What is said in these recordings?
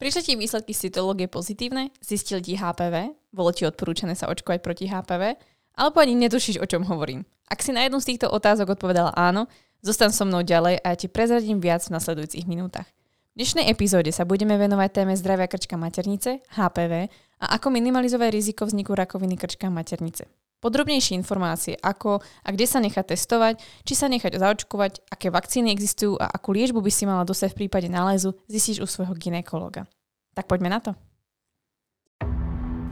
Prišli ti výsledky z cytológie pozitívne, zistil ti HPV, bolo ti odporúčané sa očkovať proti HPV, alebo ani netušíš, o čom hovorím. Ak si na jednu z týchto otázok odpovedala áno, zostan so mnou ďalej a ja ti prezradím viac v nasledujúcich minútach. V dnešnej epizóde sa budeme venovať téme zdravia krčka maternice, HPV a ako minimalizovať riziko vzniku rakoviny krčka maternice. Podrobnejšie informácie, ako a kde sa nechať testovať, či sa nechať zaočkovať, aké vakcíny existujú a akú liečbu by si mala dosať v prípade nálezu, zistíš u svojho ginekologa. Tak poďme na to.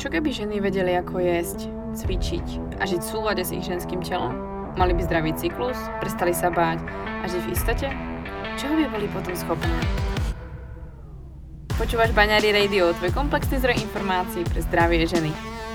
Čo keby ženy vedeli, ako jesť, cvičiť a žiť v súlade s ich ženským telom? Mali by zdravý cyklus, prestali sa báť a žiť v istote? Čoho by boli potom schopné? Počúvaš Baňári Radio, tvoj komplexný zdroj informácií pre zdravie ženy.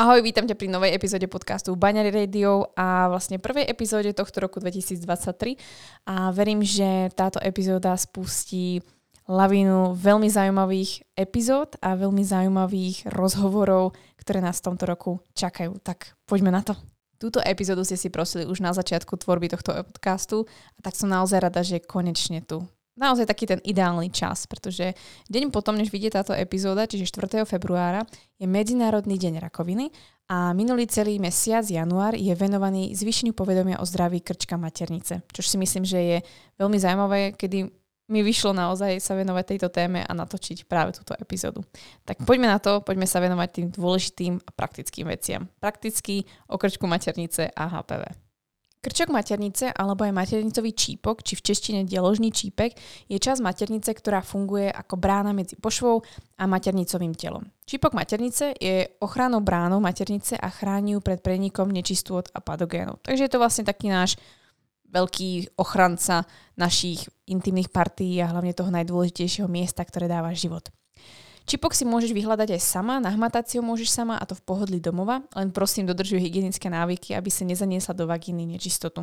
Ahoj, vítam ťa pri novej epizóde podcastu Baňary Radio a vlastne prvej epizóde tohto roku 2023 a verím, že táto epizóda spustí lavinu veľmi zaujímavých epizód a veľmi zaujímavých rozhovorov, ktoré nás v tomto roku čakajú. Tak poďme na to. Túto epizódu ste si prosili už na začiatku tvorby tohto podcastu a tak som naozaj rada, že konečne tu naozaj taký ten ideálny čas, pretože deň potom, než vidie táto epizóda, čiže 4. februára, je Medzinárodný deň rakoviny a minulý celý mesiac, január, je venovaný zvýšeniu povedomia o zdraví krčka maternice, čo si myslím, že je veľmi zaujímavé, kedy mi vyšlo naozaj sa venovať tejto téme a natočiť práve túto epizódu. Tak poďme na to, poďme sa venovať tým dôležitým a praktickým veciam. Prakticky o krčku maternice a HPV. Krčok maternice alebo aj maternicový čípok, či v češtine dieložný čípek, je časť maternice, ktorá funguje ako brána medzi pošvou a maternicovým telom. Čípok maternice je ochranou bránou maternice a chráni ju pred prenikom nečistôt a patogénov. Takže je to vlastne taký náš veľký ochranca našich intimných partí a hlavne toho najdôležitejšieho miesta, ktoré dáva život. Čipok si môžeš vyhľadať aj sama, na hmatáciu môžeš sama a to v pohodlí domova, len prosím dodržuj hygienické návyky, aby sa nezaniesla do vagíny nečistotu.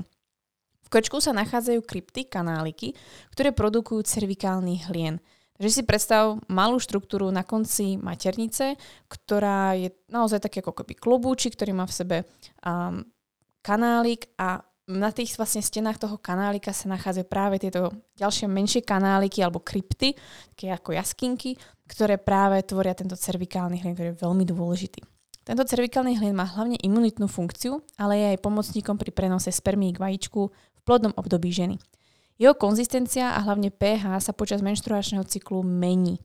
V krčku sa nachádzajú krypty, kanáliky, ktoré produkujú cervikálny hlien. Takže si predstav malú štruktúru na konci maternice, ktorá je naozaj taký ako keby klobúčik, ktorý má v sebe um, kanálik a na tých vlastne stenách toho kanálika sa nachádzajú práve tieto ďalšie menšie kanáliky alebo krypty, také ako jaskinky, ktoré práve tvoria tento cervikálny hlien, ktorý je veľmi dôležitý. Tento cervikálny hlien má hlavne imunitnú funkciu, ale je aj pomocníkom pri prenose spermí k vajíčku v plodnom období ženy. Jeho konzistencia a hlavne pH sa počas menštruačného cyklu mení.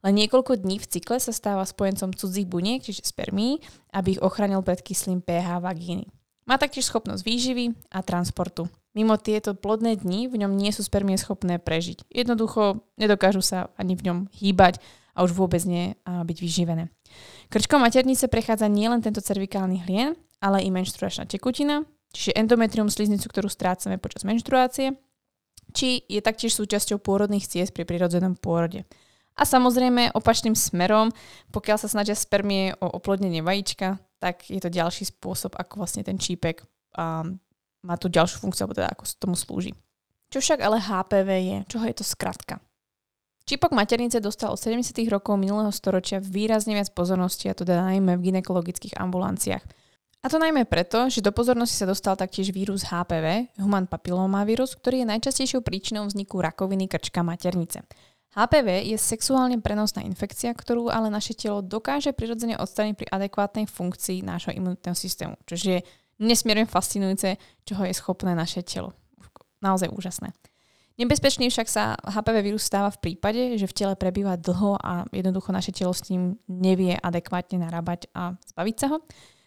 Len niekoľko dní v cykle sa stáva spojencom cudzích buniek, čiže spermí, aby ich ochránil pred kyslým pH vagíny. Má taktiež schopnosť výživy a transportu. Mimo tieto plodné dni v ňom nie sú spermie schopné prežiť. Jednoducho nedokážu sa ani v ňom hýbať a už vôbec nie byť vyživené. Krčkou maternice prechádza nielen tento cervikálny hlien, ale i menštruačná tekutina, čiže endometrium sliznicu, ktorú strácame počas menštruácie, či je taktiež súčasťou pôrodných ciest pri prirodzenom pôrode. A samozrejme opačným smerom, pokiaľ sa snažia spermie o oplodnenie vajíčka, tak je to ďalší spôsob, ako vlastne ten čípek um, má tú ďalšiu funkciu, alebo teda ako tomu slúži. Čo však ale HPV je? Čoho je to skratka? Čípok maternice dostal od 70. rokov minulého storočia výrazne viac pozornosti, a to teda najmä v ginekologických ambulanciách. A to najmä preto, že do pozornosti sa dostal taktiež vírus HPV, human papillomavirus, ktorý je najčastejšou príčinou vzniku rakoviny krčka maternice. HPV je sexuálne prenosná infekcia, ktorú ale naše telo dokáže prirodzene odstrániť pri adekvátnej funkcii nášho imunitného systému, čo je nesmierne fascinujúce, čoho je schopné naše telo. Naozaj úžasné. Nebezpečný však sa HPV vírus stáva v prípade, že v tele prebýva dlho a jednoducho naše telo s ním nevie adekvátne narábať a zbaviť sa ho.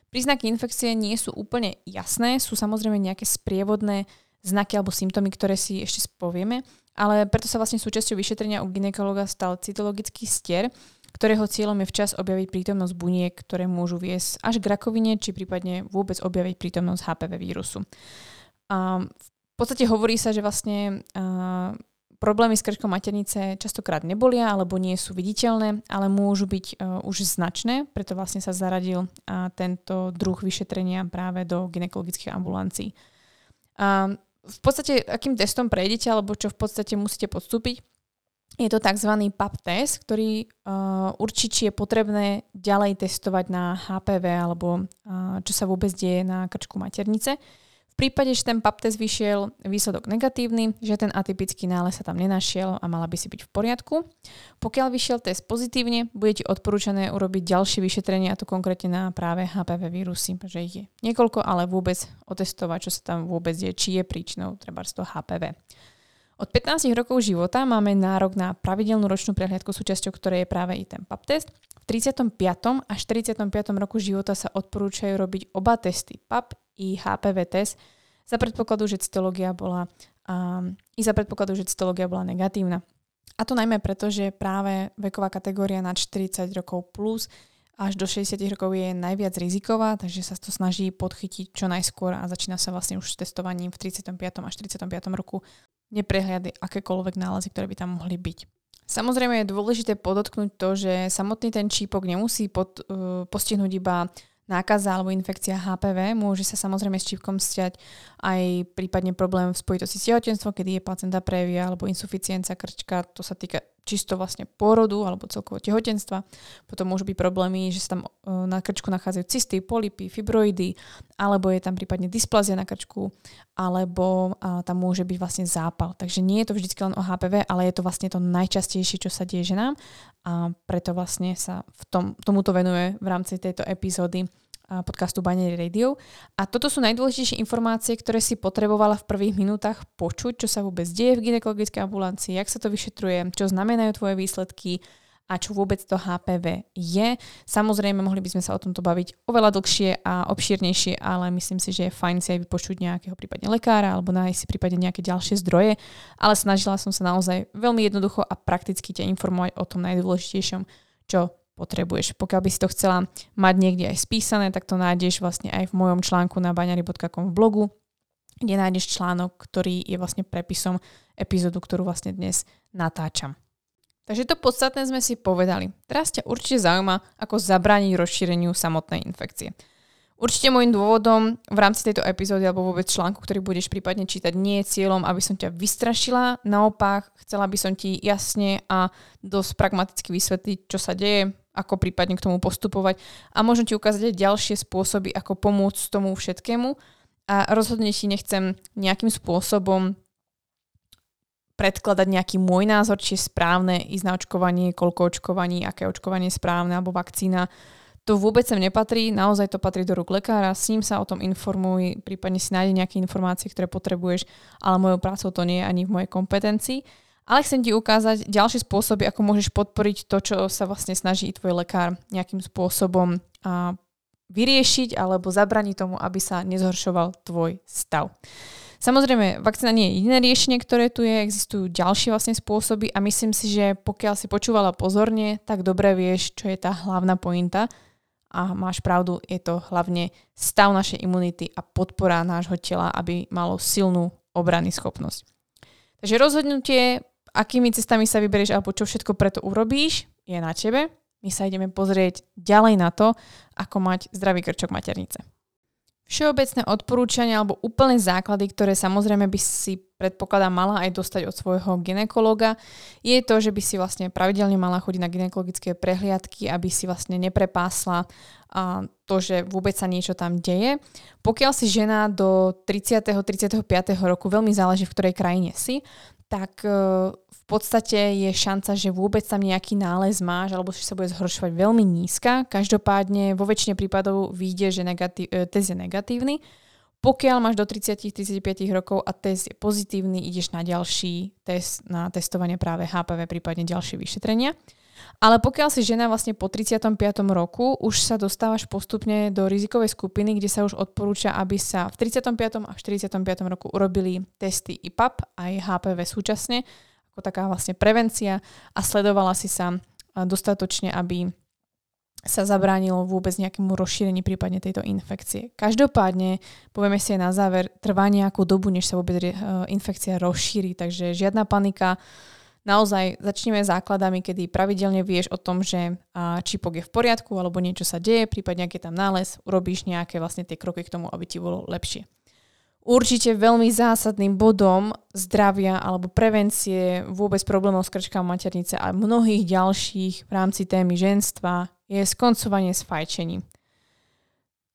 Príznaky infekcie nie sú úplne jasné, sú samozrejme nejaké sprievodné znaky alebo symptómy, ktoré si ešte spovieme, ale preto sa vlastne súčasťou vyšetrenia u ginekologa stal cytologický stier, ktorého cieľom je včas objaviť prítomnosť buniek, ktoré môžu viesť až k rakovine, či prípadne vôbec objaviť prítomnosť HPV vírusu. A v podstate hovorí sa, že vlastne problémy s krčkou maternice častokrát nebolia alebo nie sú viditeľné, ale môžu byť uh, už značné, preto vlastne sa zaradil uh, tento druh vyšetrenia práve do ginekologických ambulancií. Uh, v podstate, akým testom prejdete, alebo čo v podstate musíte podstúpiť, je to tzv. PAP test, ktorý uh, určí, či je potrebné ďalej testovať na HPV alebo uh, čo sa vôbec deje na krčku maternice. V prípade, že ten PAP test vyšiel výsledok negatívny, že ten atypický nález sa tam nenašiel a mala by si byť v poriadku. Pokiaľ vyšiel test pozitívne, bude ti odporúčané urobiť ďalšie vyšetrenie a to konkrétne na práve HPV vírusy, že ich je niekoľko, ale vôbec otestovať, čo sa tam vôbec je, či je príčinou treba z toho HPV. Od 15 rokov života máme nárok na pravidelnú ročnú prehliadku súčasťou, ktoré je práve i ten PAP test. V 35. až 45. roku života sa odporúčajú robiť oba testy PAP i HPV test za predpokladu, že cytológia bola um, i za predpokladu, že cytológia bola negatívna. A to najmä preto, že práve veková kategória na 40 rokov plus až do 60 rokov je najviac riziková, takže sa to snaží podchytiť čo najskôr a začína sa vlastne už s testovaním v 35. až 45. roku neprehliady akékoľvek nálezy, ktoré by tam mohli byť. Samozrejme je dôležité podotknúť to, že samotný ten čípok nemusí pod, uh, postihnúť iba nákaza alebo infekcia HPV. Môže sa samozrejme s čípkom stiať aj prípadne problém v spojitosti s tehotenstvom, kedy je placenta previa alebo insuficiencia krčka. To sa týka čisto vlastne pôrodu alebo celkovo tehotenstva. Potom môžu byť problémy, že sa tam e, na krčku nachádzajú cysty, polipy, fibroidy, alebo je tam prípadne dysplazia na krčku, alebo tam môže byť vlastne zápal. Takže nie je to vždy len o HPV, ale je to vlastne to najčastejšie, čo sa deje ženám a preto vlastne sa v tom, tomuto venuje v rámci tejto epizódy podcastu Binary Radio. A toto sú najdôležitejšie informácie, ktoré si potrebovala v prvých minútach počuť, čo sa vôbec deje v ginekologickej ambulancii, jak sa to vyšetruje, čo znamenajú tvoje výsledky a čo vôbec to HPV je. Samozrejme, mohli by sme sa o tomto baviť oveľa dlhšie a obšírnejšie, ale myslím si, že je fajn si aj vypočuť nejakého prípadne lekára alebo nájsť si prípadne nejaké ďalšie zdroje, ale snažila som sa naozaj veľmi jednoducho a prakticky ťa informovať o tom najdôležitejšom, čo potrebuješ. Pokiaľ by si to chcela mať niekde aj spísané, tak to nájdeš vlastne aj v mojom článku na baňary.com v blogu, kde nájdeš článok, ktorý je vlastne prepisom epizódu, ktorú vlastne dnes natáčam. Takže to podstatné sme si povedali. Teraz ťa určite zaujíma, ako zabrániť rozšíreniu samotnej infekcie. Určite môjim dôvodom v rámci tejto epizódy alebo vôbec článku, ktorý budeš prípadne čítať, nie je cieľom, aby som ťa vystrašila. Naopak, chcela by som ti jasne a dosť pragmaticky vysvetliť, čo sa deje, ako prípadne k tomu postupovať a možno ti ukázať aj ďalšie spôsoby, ako pomôcť tomu všetkému. A rozhodne ti nechcem nejakým spôsobom predkladať nejaký môj názor, či je správne ísť na očkovanie, koľko očkovaní, aké očkovanie je správne, alebo vakcína. To vôbec sem nepatrí, naozaj to patrí do rúk lekára, s ním sa o tom informuj, prípadne si nájde nejaké informácie, ktoré potrebuješ, ale mojou prácou to nie je ani v mojej kompetencii. Ale chcem ti ukázať ďalšie spôsoby, ako môžeš podporiť to, čo sa vlastne snaží tvoj lekár nejakým spôsobom a, vyriešiť alebo zabraniť tomu, aby sa nezhoršoval tvoj stav. Samozrejme, vakcína nie je jediné riešenie, ktoré tu je, existujú ďalšie vlastne spôsoby a myslím si, že pokiaľ si počúvala pozorne, tak dobre vieš, čo je tá hlavná pointa a máš pravdu, je to hlavne stav našej imunity a podpora nášho tela, aby malo silnú obrany schopnosť. Takže rozhodnutie, akými cestami sa vyberieš alebo čo všetko preto urobíš, je na tebe. My sa ideme pozrieť ďalej na to, ako mať zdravý krčok maternice. Všeobecné odporúčania alebo úplné základy, ktoré samozrejme by si predpokladá mala aj dostať od svojho ginekologa, je to, že by si vlastne pravidelne mala chodiť na ginekologické prehliadky, aby si vlastne neprepásla a to, že vôbec sa niečo tam deje. Pokiaľ si žena do 30. 35. roku, veľmi záleží v ktorej krajine si, tak e, v podstate je šanca, že vôbec tam nejaký nález máš alebo že sa bude zhoršovať veľmi nízka. Každopádne vo väčšine prípadov vyjde, že negatív, e, test je negatívny. Pokiaľ máš do 30-35 rokov a test je pozitívny, ideš na ďalší test, na testovanie práve HPV, prípadne ďalšie vyšetrenia. Ale pokiaľ si žena vlastne po 35. roku, už sa dostávaš postupne do rizikovej skupiny, kde sa už odporúča, aby sa v 35. a 45. roku urobili testy IPAP aj HPV súčasne, ako taká vlastne prevencia a sledovala si sa dostatočne, aby sa zabránilo vôbec nejakému rozšírení prípadne tejto infekcie. Každopádne, povieme si aj na záver, trvá nejakú dobu, než sa vôbec eh, infekcia rozšíri, takže žiadna panika. Naozaj začneme základami, kedy pravidelne vieš o tom, že čipok je v poriadku alebo niečo sa deje, prípadne ak je tam nález, urobíš nejaké vlastne tie kroky k tomu, aby ti bolo lepšie. Určite veľmi zásadným bodom zdravia alebo prevencie vôbec problémov s krčkou maternice a mnohých ďalších v rámci témy ženstva je skoncovanie s fajčením.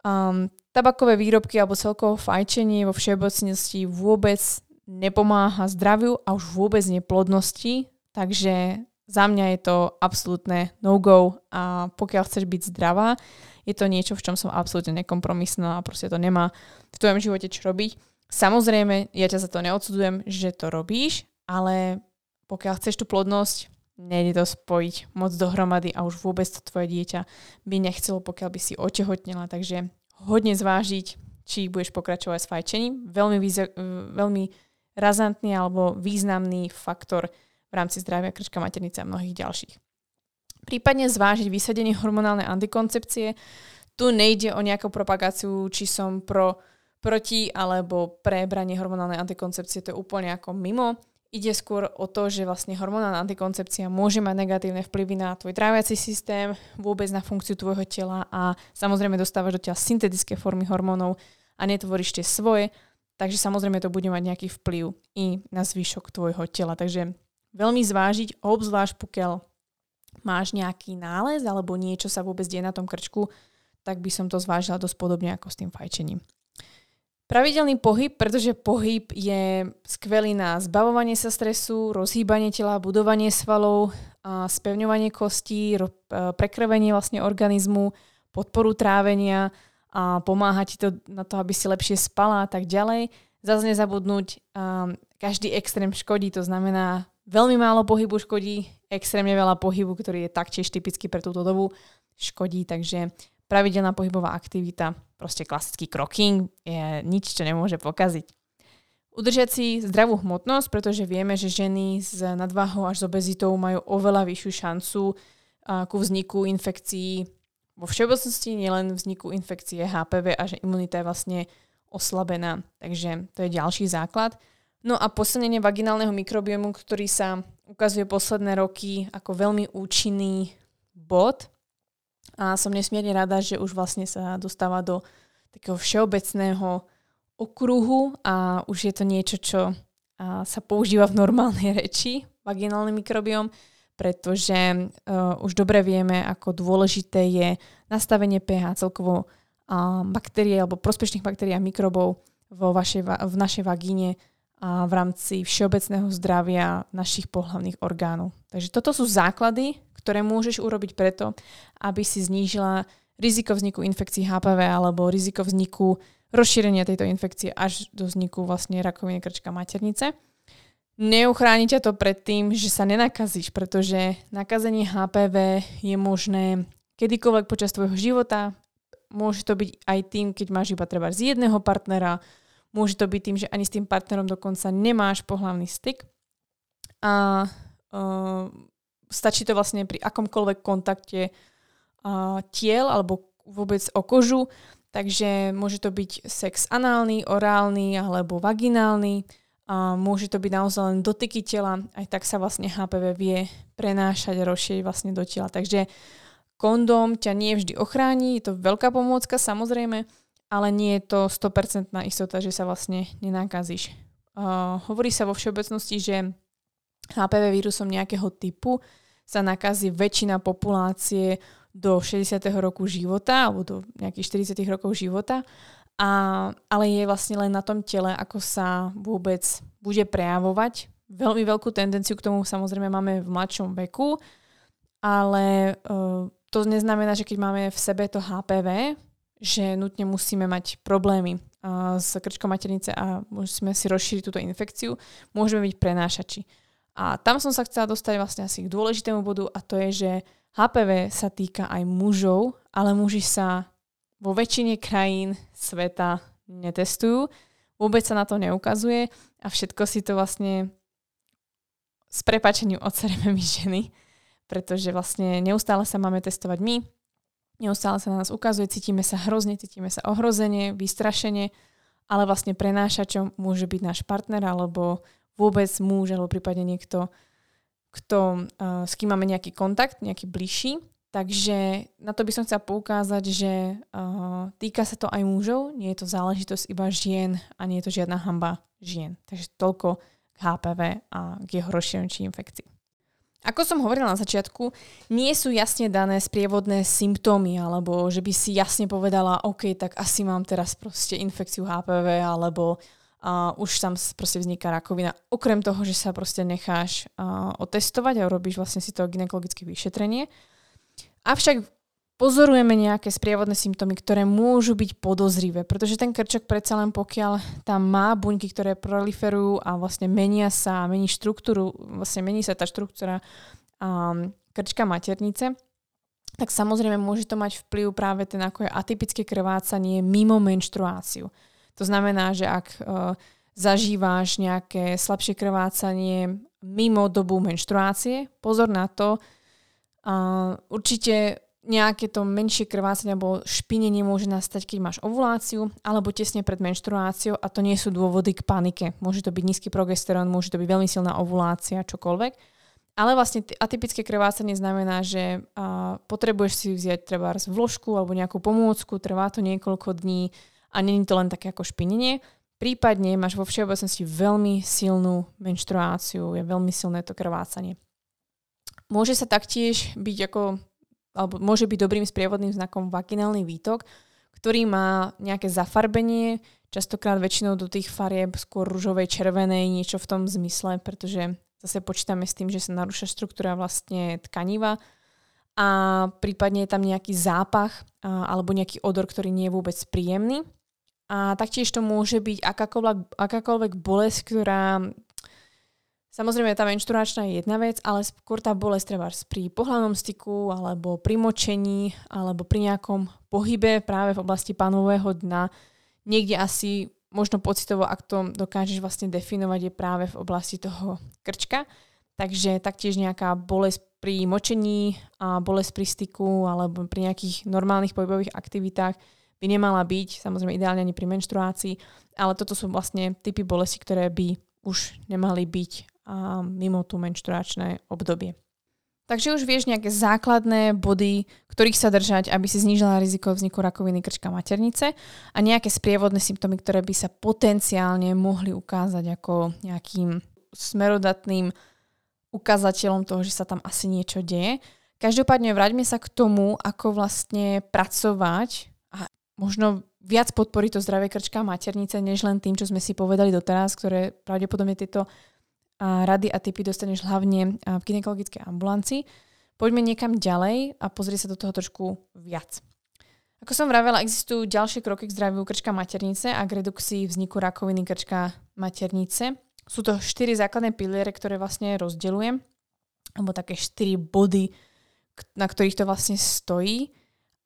Um, tabakové výrobky alebo celkovo fajčenie vo všeobecnosti vôbec nepomáha zdraviu a už vôbec neplodnosti, takže za mňa je to absolútne no-go a pokiaľ chceš byť zdravá, je to niečo, v čom som absolútne nekompromisná a proste to nemá v tvojom živote čo robiť. Samozrejme, ja ťa za to neodsudzujem, že to robíš, ale pokiaľ chceš tú plodnosť, nejde to spojiť moc dohromady a už vôbec to tvoje dieťa by nechcelo, pokiaľ by si otehotnila. Takže hodne zvážiť, či budeš pokračovať s fajčením. Veľmi, výza- veľmi razantný alebo významný faktor v rámci zdravia krčka maternice a mnohých ďalších. Prípadne zvážiť vysadenie hormonálnej antikoncepcie. Tu nejde o nejakú propagáciu, či som pro, proti alebo pre branie hormonálnej antikoncepcie, to je úplne ako mimo. Ide skôr o to, že vlastne hormonálna antikoncepcia môže mať negatívne vplyvy na tvoj tráviaci systém, vôbec na funkciu tvojho tela a samozrejme dostávaš do tela syntetické formy hormónov a netvoríš tie svoje, takže samozrejme to bude mať nejaký vplyv i na zvyšok tvojho tela. Takže veľmi zvážiť, obzvlášť pokiaľ máš nejaký nález alebo niečo sa vôbec deje na tom krčku, tak by som to zvážila dosť podobne ako s tým fajčením. Pravidelný pohyb, pretože pohyb je skvelý na zbavovanie sa stresu, rozhýbanie tela, budovanie svalov, a spevňovanie kostí, prekrvenie vlastne organizmu, podporu trávenia a pomáha ti to na to, aby si lepšie spala a tak ďalej. Zase nezabudnúť, každý extrém škodí, to znamená veľmi málo pohybu škodí, extrémne veľa pohybu, ktorý je taktiež typický pre túto dobu, škodí, takže pravidelná pohybová aktivita, proste klasický kroking, je nič, čo nemôže pokaziť. Udržať si zdravú hmotnosť, pretože vieme, že ženy s nadváhou až s obezitou majú oveľa vyššiu šancu ku vzniku infekcií vo všeobecnosti, nielen vzniku infekcie HPV a že imunita je vlastne oslabená. Takže to je ďalší základ. No a posilnenie vaginálneho mikrobiomu, ktorý sa ukazuje posledné roky ako veľmi účinný bod a som nesmierne rada, že už vlastne sa dostáva do takého všeobecného okruhu a už je to niečo, čo sa používa v normálnej reči, vaginálny mikrobiom, pretože uh, už dobre vieme, ako dôležité je nastavenie pH celkovo uh, baktérie alebo prospešných baktérií a mikrobov vo vašej, v našej vagíne a v rámci všeobecného zdravia našich pohľavných orgánov. Takže toto sú základy, ktoré môžeš urobiť preto, aby si znížila riziko vzniku infekcií HPV alebo riziko vzniku rozšírenia tejto infekcie až do vzniku vlastne rakoviny krčka maternice. Neuchráni ťa to pred tým, že sa nenakazíš, pretože nakazenie HPV je možné kedykoľvek počas tvojho života. Môže to byť aj tým, keď máš iba treba z jedného partnera, môže to byť tým, že ani s tým partnerom dokonca nemáš pohľavný styk. A uh, stačí to vlastne pri akomkoľvek kontakte uh, tiel alebo vôbec o kožu, takže môže to byť sex análny, orálny alebo vaginálny, a môže to byť naozaj len dotyky tela, aj tak sa vlastne HPV vie prenášať a rozšíriť vlastne do tela. Takže kondóm ťa nie vždy ochráni, je to veľká pomôcka samozrejme, ale nie je to 100% istota, že sa vlastne nenakazíš. Uh, hovorí sa vo všeobecnosti, že HPV vírusom nejakého typu sa nakazí väčšina populácie do 60. roku života alebo do nejakých 40. rokov života, a, ale je vlastne len na tom tele, ako sa vôbec bude prejavovať. Veľmi veľkú tendenciu k tomu samozrejme máme v mladšom veku, ale uh, to neznamená, že keď máme v sebe to HPV, že nutne musíme mať problémy uh, s krčkou maternice a musíme si rozšíriť túto infekciu. Môžeme byť prenášači. A tam som sa chcela dostať vlastne asi k dôležitému bodu a to je, že HPV sa týka aj mužov, ale muži sa vo väčšine krajín sveta netestujú. Vôbec sa na to neukazuje a všetko si to vlastne s prepačením odsereme my ženy, pretože vlastne neustále sa máme testovať my, neustále sa na nás ukazuje, cítime sa hrozne, cítime sa ohrozenie, vystrašenie, ale vlastne prenášačom môže byť náš partner alebo vôbec muž alebo prípadne niekto, kto, uh, s kým máme nejaký kontakt, nejaký bližší. Takže na to by som chcela poukázať, že uh, týka sa to aj mužov, nie je to záležitosť iba žien a nie je to žiadna hamba žien. Takže toľko k HPV a k jeho či infekcii. Ako som hovorila na začiatku, nie sú jasne dané sprievodné symptómy, alebo že by si jasne povedala, OK, tak asi mám teraz proste infekciu HPV, alebo uh, už tam proste vzniká rakovina. Okrem toho, že sa proste necháš uh, otestovať a urobíš vlastne si to gynekologické vyšetrenie. Avšak pozorujeme nejaké sprievodné symptómy, ktoré môžu byť podozrivé, pretože ten krčok predsa len pokiaľ tam má buňky, ktoré proliferujú a vlastne menia sa, mení štruktúru, vlastne mení sa tá štruktúra um, krčka maternice, tak samozrejme môže to mať vplyv práve ten ako je atypické krvácanie mimo menštruáciu. To znamená, že ak uh, zažíváš nejaké slabšie krvácanie mimo dobu menštruácie, pozor na to, uh, určite nejaké to menšie krvácanie alebo špinenie môže nastať, keď máš ovuláciu alebo tesne pred menštruáciou a to nie sú dôvody k panike. Môže to byť nízky progesterón, môže to byť veľmi silná ovulácia, čokoľvek. Ale vlastne atypické krvácanie znamená, že uh, potrebuješ si vziať treba vložku alebo nejakú pomôcku, trvá to niekoľko dní a není to len také ako špinenie. Prípadne máš vo všeobecnosti veľmi silnú menštruáciu, je veľmi silné to krvácanie. Môže sa taktiež byť ako alebo môže byť dobrým sprievodným znakom vaginálny výtok, ktorý má nejaké zafarbenie, častokrát väčšinou do tých farieb skôr rúžovej, červenej, niečo v tom zmysle, pretože zase počítame s tým, že sa narúša štruktúra vlastne tkaniva a prípadne je tam nejaký zápach alebo nejaký odor, ktorý nie je vôbec príjemný. A taktiež to môže byť akákoľvek, akákoľvek bolesť, ktorá Samozrejme, tá menštruačná je jedna vec, ale skôr tá bolesť treba pri pohľadnom styku, alebo pri močení, alebo pri nejakom pohybe práve v oblasti pánového dna. Niekde asi možno pocitovo, ak to dokážeš vlastne definovať, je práve v oblasti toho krčka. Takže taktiež nejaká bolesť pri močení a bolesť pri styku alebo pri nejakých normálnych pohybových aktivitách by nemala byť, samozrejme ideálne ani pri menštruácii, ale toto sú vlastne typy bolesti, ktoré by už nemali byť a mimo tú menštruačné obdobie. Takže už vieš nejaké základné body, ktorých sa držať, aby si znížila riziko vzniku rakoviny krčka maternice a nejaké sprievodné symptómy, ktoré by sa potenciálne mohli ukázať ako nejakým smerodatným ukazateľom toho, že sa tam asi niečo deje. Každopádne vráťme sa k tomu, ako vlastne pracovať a možno viac podporiť to zdravé krčka maternice, než len tým, čo sme si povedali doteraz, ktoré pravdepodobne tieto a rady a tipy dostaneš hlavne v gynekologickej ambulancii. Poďme niekam ďalej a pozri sa do toho trošku viac. Ako som vravela, existujú ďalšie kroky k zdraviu krčka maternice a k redukcii vzniku rakoviny krčka maternice. Sú to štyri základné piliere, ktoré vlastne rozdeľujem, alebo také štyri body, na ktorých to vlastne stojí.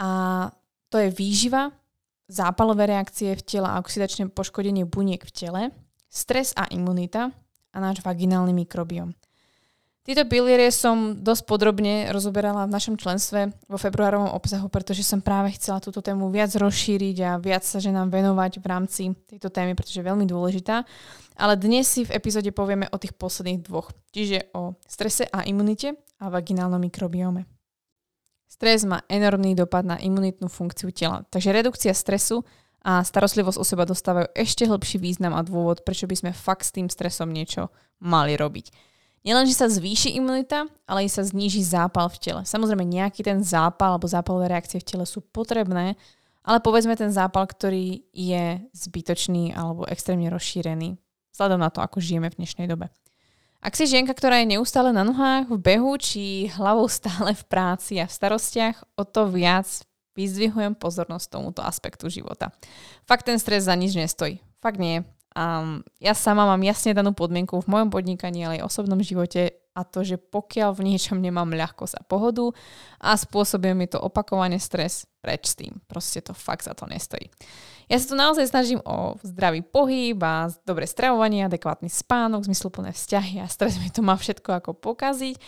A to je výživa, zápalové reakcie v tele a oxidačné poškodenie buniek v tele, stres a imunita, a náš vaginálny mikrobiom. Tieto piliere som dosť podrobne rozoberala v našom členstve vo februárovom obsahu, pretože som práve chcela túto tému viac rozšíriť a viac sa ženám venovať v rámci tejto témy, pretože je veľmi dôležitá. Ale dnes si v epizóde povieme o tých posledných dvoch, čiže o strese a imunite a vaginálnom mikrobiome. Stres má enormný dopad na imunitnú funkciu tela, takže redukcia stresu a starostlivosť o seba dostávajú ešte hlbší význam a dôvod, prečo by sme fakt s tým stresom niečo mali robiť. Nielen, že sa zvýši imunita, ale i sa zníži zápal v tele. Samozrejme, nejaký ten zápal alebo zápalové reakcie v tele sú potrebné, ale povedzme ten zápal, ktorý je zbytočný alebo extrémne rozšírený, vzhľadom na to, ako žijeme v dnešnej dobe. Ak si žienka, ktorá je neustále na nohách, v behu či hlavou stále v práci a v starostiach, o to viac vyzdvihujem pozornosť tomuto aspektu života. Fakt ten stres za nič nestojí. Fakt nie. Um, ja sama mám jasne danú podmienku v mojom podnikaní, ale aj osobnom živote a to, že pokiaľ v niečom nemám ľahkosť a pohodu a spôsobuje mi to opakovane stres, preč s tým. Proste to fakt za to nestojí. Ja sa tu naozaj snažím o zdravý pohyb a dobré stravovanie, adekvátny spánok, zmysluplné vzťahy a stres mi to má všetko ako pokaziť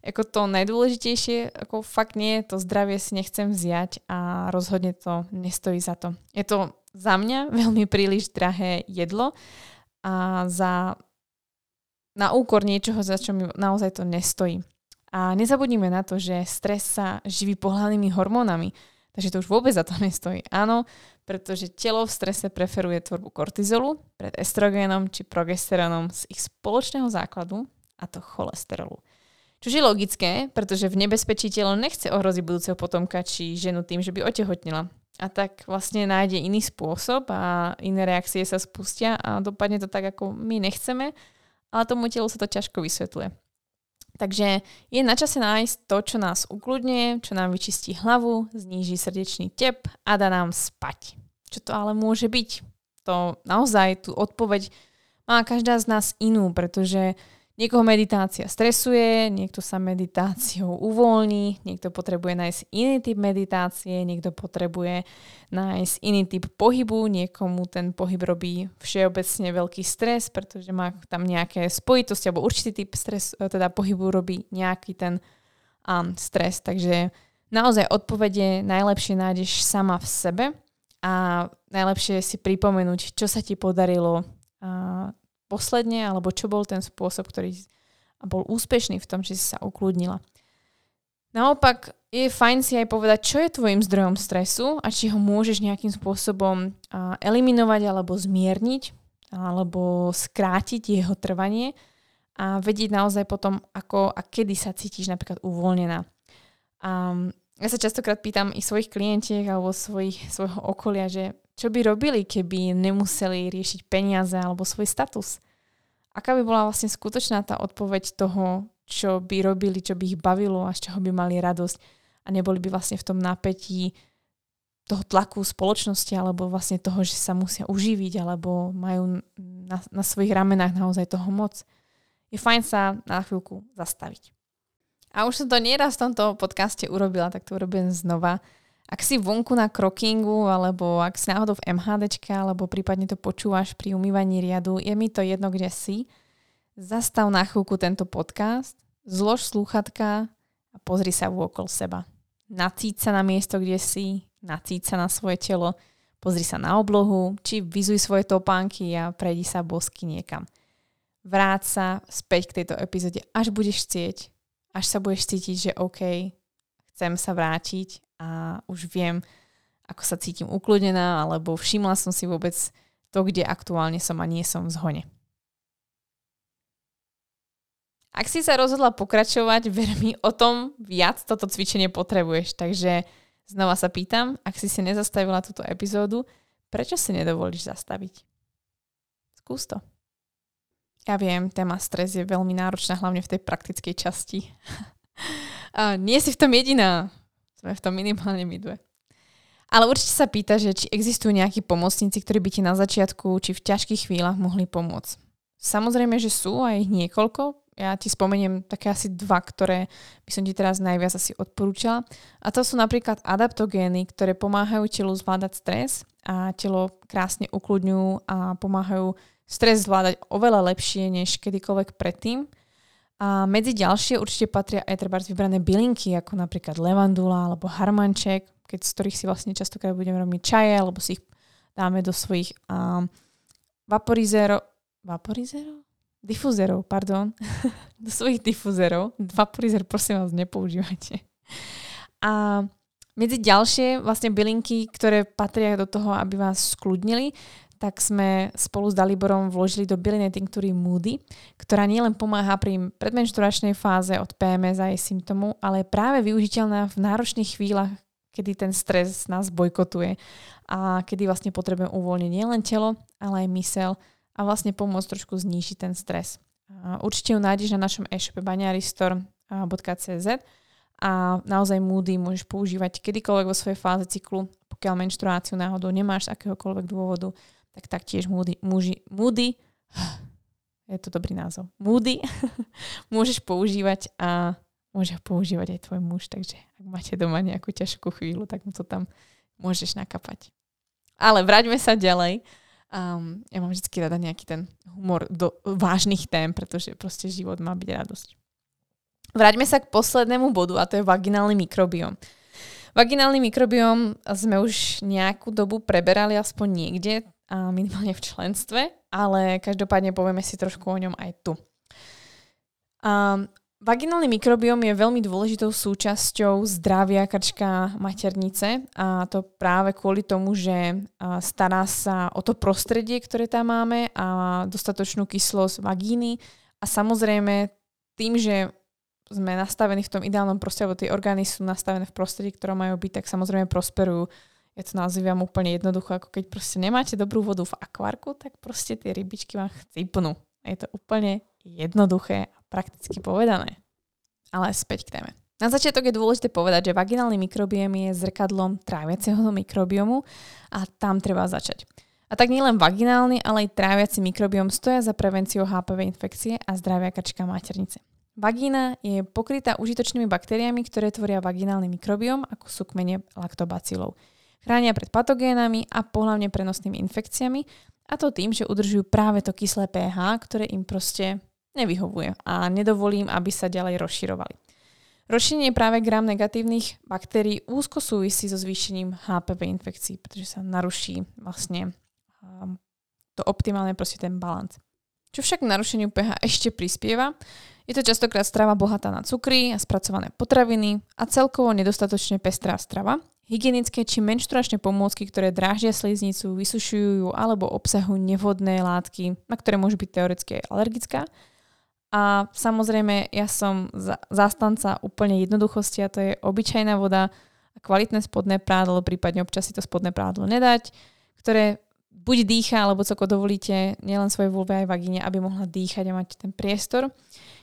ako to najdôležitejšie, ako fakt nie, to zdravie si nechcem vziať a rozhodne to nestojí za to. Je to za mňa veľmi príliš drahé jedlo a za na úkor niečoho, za čo mi naozaj to nestojí. A nezabudnime na to, že stres sa živí pohľadnými hormónami, takže to už vôbec za to nestojí. Áno, pretože telo v strese preferuje tvorbu kortizolu pred estrogénom či progesterónom z ich spoločného základu, a to cholesterolu. Čo je logické, pretože v nebezpečí telo nechce ohroziť budúceho potomka či ženu tým, že by otehotnila. A tak vlastne nájde iný spôsob a iné reakcie sa spustia a dopadne to tak, ako my nechceme, ale tomu telu sa to ťažko vysvetľuje. Takže je na čase nájsť to, čo nás ukludne, čo nám vyčistí hlavu, zníži srdečný tep a dá nám spať. Čo to ale môže byť? To naozaj tú odpoveď má každá z nás inú, pretože Niekoho meditácia stresuje, niekto sa meditáciou uvoľní, niekto potrebuje nájsť iný typ meditácie, niekto potrebuje nájsť iný typ pohybu, niekomu ten pohyb robí všeobecne veľký stres, pretože má tam nejaké spojitosti alebo určitý typ stres, teda pohybu robí nejaký ten um, stres. Takže naozaj odpovede najlepšie nájdeš sama v sebe a najlepšie si pripomenúť, čo sa ti podarilo uh, posledne, alebo čo bol ten spôsob, ktorý bol úspešný v tom, že si sa ukludnila. Naopak je fajn si aj povedať, čo je tvojim zdrojom stresu a či ho môžeš nejakým spôsobom eliminovať alebo zmierniť alebo skrátiť jeho trvanie a vedieť naozaj potom, ako a kedy sa cítiš napríklad uvoľnená. A ja sa častokrát pýtam i svojich klientiek alebo svojich, svojho okolia, že čo by robili, keby nemuseli riešiť peniaze alebo svoj status? Aká by bola vlastne skutočná tá odpoveď toho, čo by robili, čo by ich bavilo a z čoho by mali radosť a neboli by vlastne v tom napätí toho tlaku spoločnosti alebo vlastne toho, že sa musia uživiť alebo majú na, na svojich ramenách naozaj toho moc. Je fajn sa na chvíľku zastaviť. A už som to nieraz v tomto podcaste urobila, tak to urobím znova ak si vonku na krokingu, alebo ak si náhodou v MHDčke, alebo prípadne to počúvaš pri umývaní riadu, je mi to jedno, kde si, zastav na chvíľku tento podcast, zlož slúchatka a pozri sa vôkol seba. Nacíť sa na miesto, kde si, nacíť sa na svoje telo, pozri sa na oblohu, či vyzuj svoje topánky a prejdi sa bosky niekam. Vráť sa späť k tejto epizóde, až budeš chcieť, až sa budeš cítiť, že OK, chcem sa vrátiť a už viem, ako sa cítim uklodená, alebo všimla som si vôbec to, kde aktuálne som a nie som v zhone. Ak si sa rozhodla pokračovať, ver mi, o tom viac toto cvičenie potrebuješ. Takže znova sa pýtam, ak si si nezastavila túto epizódu, prečo si nedovolíš zastaviť? Skús to. Ja viem, téma stres je veľmi náročná, hlavne v tej praktickej časti. A nie si v tom jediná. Sme v tom minimálne my dve. Ale určite sa pýta, že či existujú nejakí pomocníci, ktorí by ti na začiatku či v ťažkých chvíľach mohli pomôcť. Samozrejme, že sú aj ich niekoľko. Ja ti spomeniem také asi dva, ktoré by som ti teraz najviac asi odporúčala. A to sú napríklad adaptogény, ktoré pomáhajú telu zvládať stres a telo krásne ukludňujú a pomáhajú stres zvládať oveľa lepšie než kedykoľvek predtým. A medzi ďalšie určite patria aj treba vybrané bylinky, ako napríklad levandula alebo harmanček, keď z ktorých si vlastne častokrát budeme robiť čaje, alebo si ich dáme do svojich um, vaporizérov, vaporizérov? Difuzerov, pardon. do svojich difuzerov. Vaporizer, prosím vás, nepoužívajte. A medzi ďalšie vlastne bylinky, ktoré patria do toho, aby vás skľudnili, tak sme spolu s Daliborom vložili do bylinej tinktúry Moody, ktorá nielen pomáha pri predmenšturačnej fáze od PMS a jej symptomu, ale je práve využiteľná v náročných chvíľach, kedy ten stres nás bojkotuje a kedy vlastne potrebujeme uvoľniť nielen telo, ale aj mysel a vlastne pomôcť trošku znížiť ten stres. Určite ju nájdeš na našom e-shope baňaristor.cz a naozaj Moody môžeš používať kedykoľvek vo svojej fáze cyklu, pokiaľ menštruáciu náhodou nemáš z akéhokoľvek dôvodu tak taktiež Moody, muži, Moody je to dobrý názov, Moody môžeš používať a môže používať aj tvoj muž, takže ak máte doma nejakú ťažkú chvíľu, tak mu to tam môžeš nakapať. Ale vráťme sa ďalej. Um, ja mám vždy rada nejaký ten humor do vážnych tém, pretože proste život má byť radosť. Vráťme sa k poslednému bodu a to je vaginálny mikrobióm. Vaginálny mikrobióm sme už nejakú dobu preberali aspoň niekde, a minimálne v členstve, ale každopádne povieme si trošku o ňom aj tu. Vaginálny mikrobióm je veľmi dôležitou súčasťou zdravia krčka maternice a to práve kvôli tomu, že stará sa o to prostredie, ktoré tam máme a dostatočnú kyslosť vagíny a samozrejme tým, že sme nastavení v tom ideálnom prostredí, alebo tie orgány sú nastavené v prostredí, ktoré majú byť, tak samozrejme prosperujú. Ja to nazývam úplne jednoducho, ako keď proste nemáte dobrú vodu v akvárku, tak proste tie rybičky vám chcípnú. Je to úplne jednoduché prakticky povedané. Ale späť k téme. Na začiatok je dôležité povedať, že vaginálny mikrobióm je zrkadlom tráviaceho mikrobiomu a tam treba začať. A tak nielen vaginálny, ale aj tráviaci mikrobióm stoja za prevenciou HPV infekcie a zdravia krčka maternice. Vagína je pokrytá užitočnými baktériami, ktoré tvoria vaginálny mikrobióm, ako sú kmene laktobacilov. Chránia pred patogénami a pohľavne prenosnými infekciami a to tým, že udržujú práve to kyslé pH, ktoré im proste nevyhovuje a nedovolím, aby sa ďalej rozširovali. Rozšírenie práve gram negatívnych baktérií úzko súvisí so zvýšením HPV infekcií, pretože sa naruší vlastne um, to optimálne proste ten balans. Čo však k narušeniu pH ešte prispieva, je to častokrát strava bohatá na cukry a spracované potraviny a celkovo nedostatočne pestrá strava, hygienické či menštruačné pomôcky, ktoré dráždia sliznicu, vysušujú ju alebo obsahujú nevhodné látky, na ktoré môže byť teoreticky alergická a samozrejme, ja som zastanca úplne jednoduchosti a to je obyčajná voda a kvalitné spodné prádlo, prípadne občas si to spodné prádlo nedať, ktoré buď dýcha, alebo co dovolíte, nielen svoje vulve aj vagíne, aby mohla dýchať a mať ten priestor.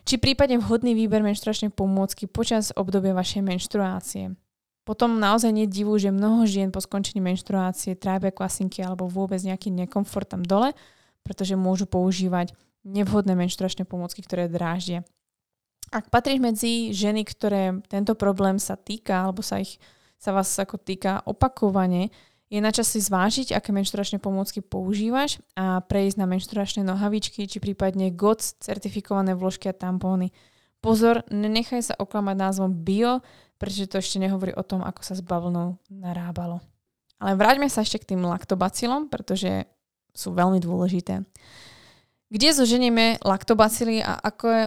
Či prípadne vhodný výber menštruačnej pomôcky počas obdobia vašej menštruácie. Potom naozaj nie divu, že mnoho žien po skončení menštruácie trápia klasinky alebo vôbec nejaký nekomfort tam dole, pretože môžu používať nevhodné menštruačné pomôcky, ktoré dráždia. Ak patríš medzi ženy, ktoré tento problém sa týka, alebo sa, ich, sa vás ako týka opakovane, je na čas si zvážiť, aké menštruačné pomôcky používaš a prejsť na menštruačné nohavičky, či prípadne GOTS certifikované vložky a tampóny. Pozor, nenechaj sa oklamať názvom bio, pretože to ešte nehovorí o tom, ako sa s bavlnou narábalo. Ale vráťme sa ešte k tým laktobacilom, pretože sú veľmi dôležité kde zoženieme laktobacily a ako je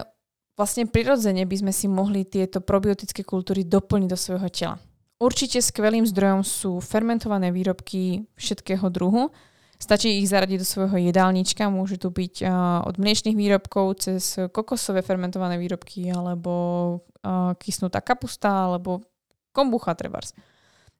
vlastne prirodzene by sme si mohli tieto probiotické kultúry doplniť do svojho tela. Určite skvelým zdrojom sú fermentované výrobky všetkého druhu. Stačí ich zaradiť do svojho jedálnička, môžu tu byť od mliečných výrobkov cez kokosové fermentované výrobky alebo kysnutá kapusta alebo kombucha trebárs.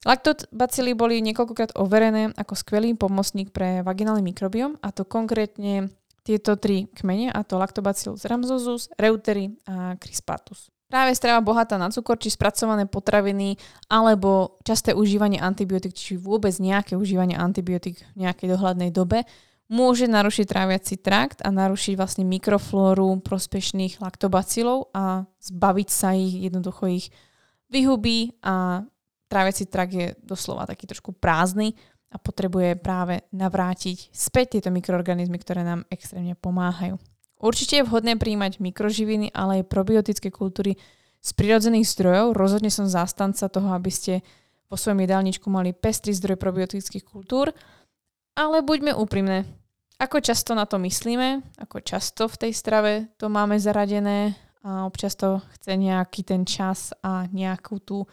Laktobacily boli niekoľkokrát overené ako skvelý pomocník pre vaginálny mikrobióm a to konkrétne tieto tri kmene, a to Lactobacillus rhamnosus, Reuteri a Crispatus. Práve strava bohatá na cukor, či spracované potraviny, alebo časté užívanie antibiotík, či vôbec nejaké užívanie antibiotík v nejakej dohľadnej dobe, môže narušiť tráviaci trakt a narušiť vlastne mikroflóru prospešných laktobacilov a zbaviť sa ich, jednoducho ich vyhubí a tráviaci trakt je doslova taký trošku prázdny a potrebuje práve navrátiť späť tieto mikroorganizmy, ktoré nám extrémne pomáhajú. Určite je vhodné príjmať mikroživiny, ale aj probiotické kultúry z prirodzených zdrojov. Rozhodne som zástanca toho, aby ste po svojom jedálničku mali pestrý zdroj probiotických kultúr, ale buďme úprimné. Ako často na to myslíme, ako často v tej strave to máme zaradené a občas to chce nejaký ten čas a nejakú tú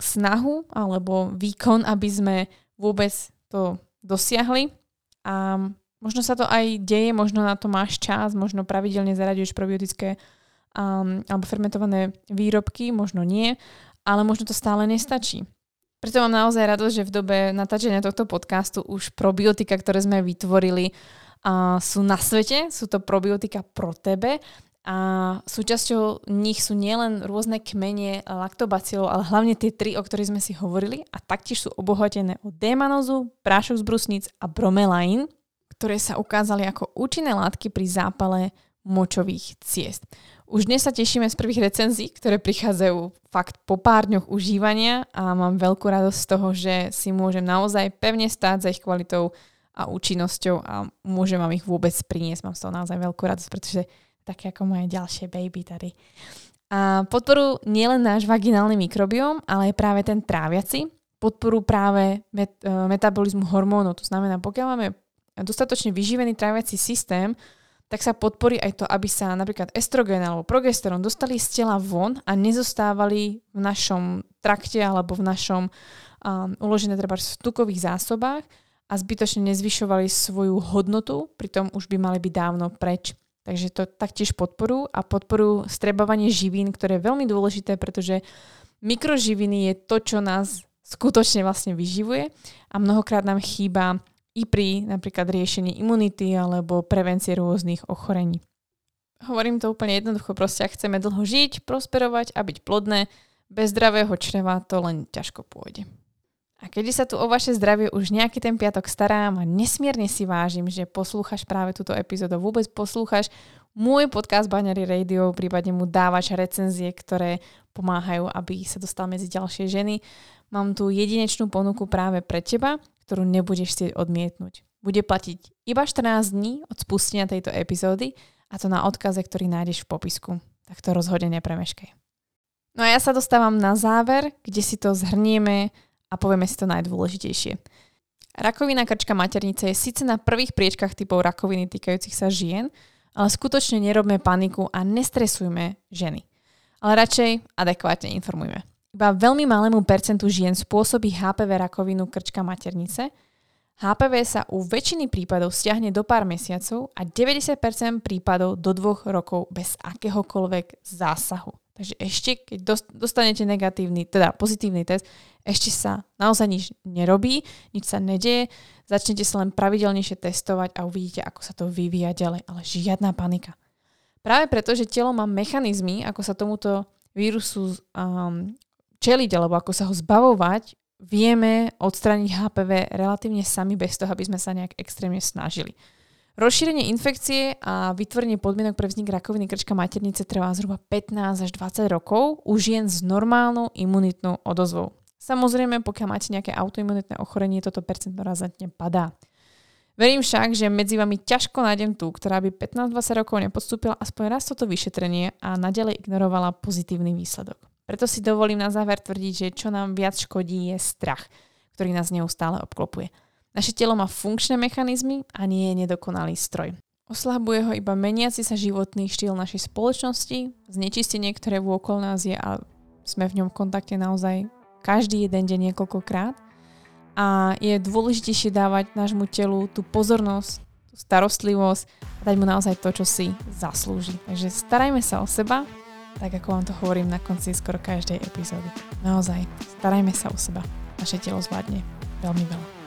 snahu alebo výkon, aby sme vôbec to dosiahli. A možno sa to aj deje, možno na to máš čas, možno pravidelne zaraďuješ probiotické um, alebo fermentované výrobky, možno nie, ale možno to stále nestačí. Preto mám naozaj radosť, že v dobe natáčania tohto podcastu už probiotika, ktoré sme vytvorili, uh, sú na svete, sú to probiotika pro tebe a súčasťou nich sú nielen rôzne kmene laktobacilov, ale hlavne tie tri, o ktorých sme si hovorili a taktiež sú obohatené o démanozu, prášok z brusníc a bromelain, ktoré sa ukázali ako účinné látky pri zápale močových ciest. Už dnes sa tešíme z prvých recenzií, ktoré prichádzajú fakt po pár dňoch užívania a mám veľkú radosť z toho, že si môžem naozaj pevne stáť za ich kvalitou a účinnosťou a môžem vám ich vôbec priniesť. Mám z toho naozaj veľkú radosť, pretože také ako moje ďalšie baby tady. A podporu nielen náš vaginálny mikrobióm, ale aj práve ten tráviaci, podporu práve met, uh, metabolizmu hormónov. To znamená, pokiaľ máme dostatočne vyživený tráviaci systém, tak sa podporí aj to, aby sa napríklad estrogen alebo progesterón dostali z tela von a nezostávali v našom trakte alebo v našom um, uložené treba v tukových zásobách a zbytočne nezvyšovali svoju hodnotu, pritom už by mali byť dávno preč. Takže to taktiež podporu a podporu strebovanie živín, ktoré je veľmi dôležité, pretože mikroživiny je to, čo nás skutočne vlastne vyživuje a mnohokrát nám chýba i pri napríklad riešení imunity alebo prevencie rôznych ochorení. Hovorím to úplne jednoducho, proste ak chceme dlho žiť, prosperovať a byť plodné, bez zdravého čreva to len ťažko pôjde. A keďže sa tu o vaše zdravie už nejaký ten piatok starám a nesmierne si vážim, že poslúchaš práve túto epizódu, vôbec poslúchaš môj podcast Baňary Radio, prípadne mu dávaš recenzie, ktoré pomáhajú, aby sa dostal medzi ďalšie ženy. Mám tu jedinečnú ponuku práve pre teba ktorú nebudeš chcieť odmietnúť. Bude platiť iba 14 dní od spustenia tejto epizódy a to na odkaze, ktorý nájdeš v popisku. Tak to rozhodne nepremeškaj. No a ja sa dostávam na záver, kde si to zhrnieme a povieme si to najdôležitejšie. Rakovina krčka maternice je síce na prvých priečkách typov rakoviny týkajúcich sa žien, ale skutočne nerobme paniku a nestresujme ženy. Ale radšej adekvátne informujme. Iba veľmi malému percentu žien spôsobí HPV rakovinu krčka maternice. HPV sa u väčšiny prípadov stiahne do pár mesiacov a 90% prípadov do dvoch rokov bez akéhokoľvek zásahu. Takže ešte, keď dostanete negatívny, teda pozitívny test, ešte sa naozaj nič nerobí, nič sa nedeje, začnete sa len pravidelnejšie testovať a uvidíte, ako sa to vyvíja ďalej, ale žiadna panika. Práve preto, že telo má mechanizmy, ako sa tomuto vírusu um, čeliť alebo ako sa ho zbavovať, vieme odstrániť HPV relatívne sami bez toho, aby sme sa nejak extrémne snažili. Rozšírenie infekcie a vytvorenie podmienok pre vznik rakoviny krčka maternice trvá zhruba 15 až 20 rokov u žien s normálnou imunitnou odozvou. Samozrejme, pokiaľ máte nejaké autoimunitné ochorenie, toto percento razantne padá. Verím však, že medzi vami ťažko nájdem tú, ktorá by 15-20 rokov nepodstúpila aspoň raz toto vyšetrenie a nadalej ignorovala pozitívny výsledok. Preto si dovolím na záver tvrdiť, že čo nám viac škodí je strach, ktorý nás neustále obklopuje. Naše telo má funkčné mechanizmy a nie je nedokonalý stroj. Oslabuje ho iba meniaci sa životný štýl našej spoločnosti, znečistenie, ktoré vôkol nás je a sme v ňom v kontakte naozaj každý jeden deň niekoľkokrát. A je dôležitejšie dávať nášmu telu tú pozornosť, tú starostlivosť a dať mu naozaj to, čo si zaslúži. Takže starajme sa o seba, tak ako vám to hovorím na konci skoro každej epizódy. Naozaj, starajme sa o seba. Naše telo zvládne veľmi veľa.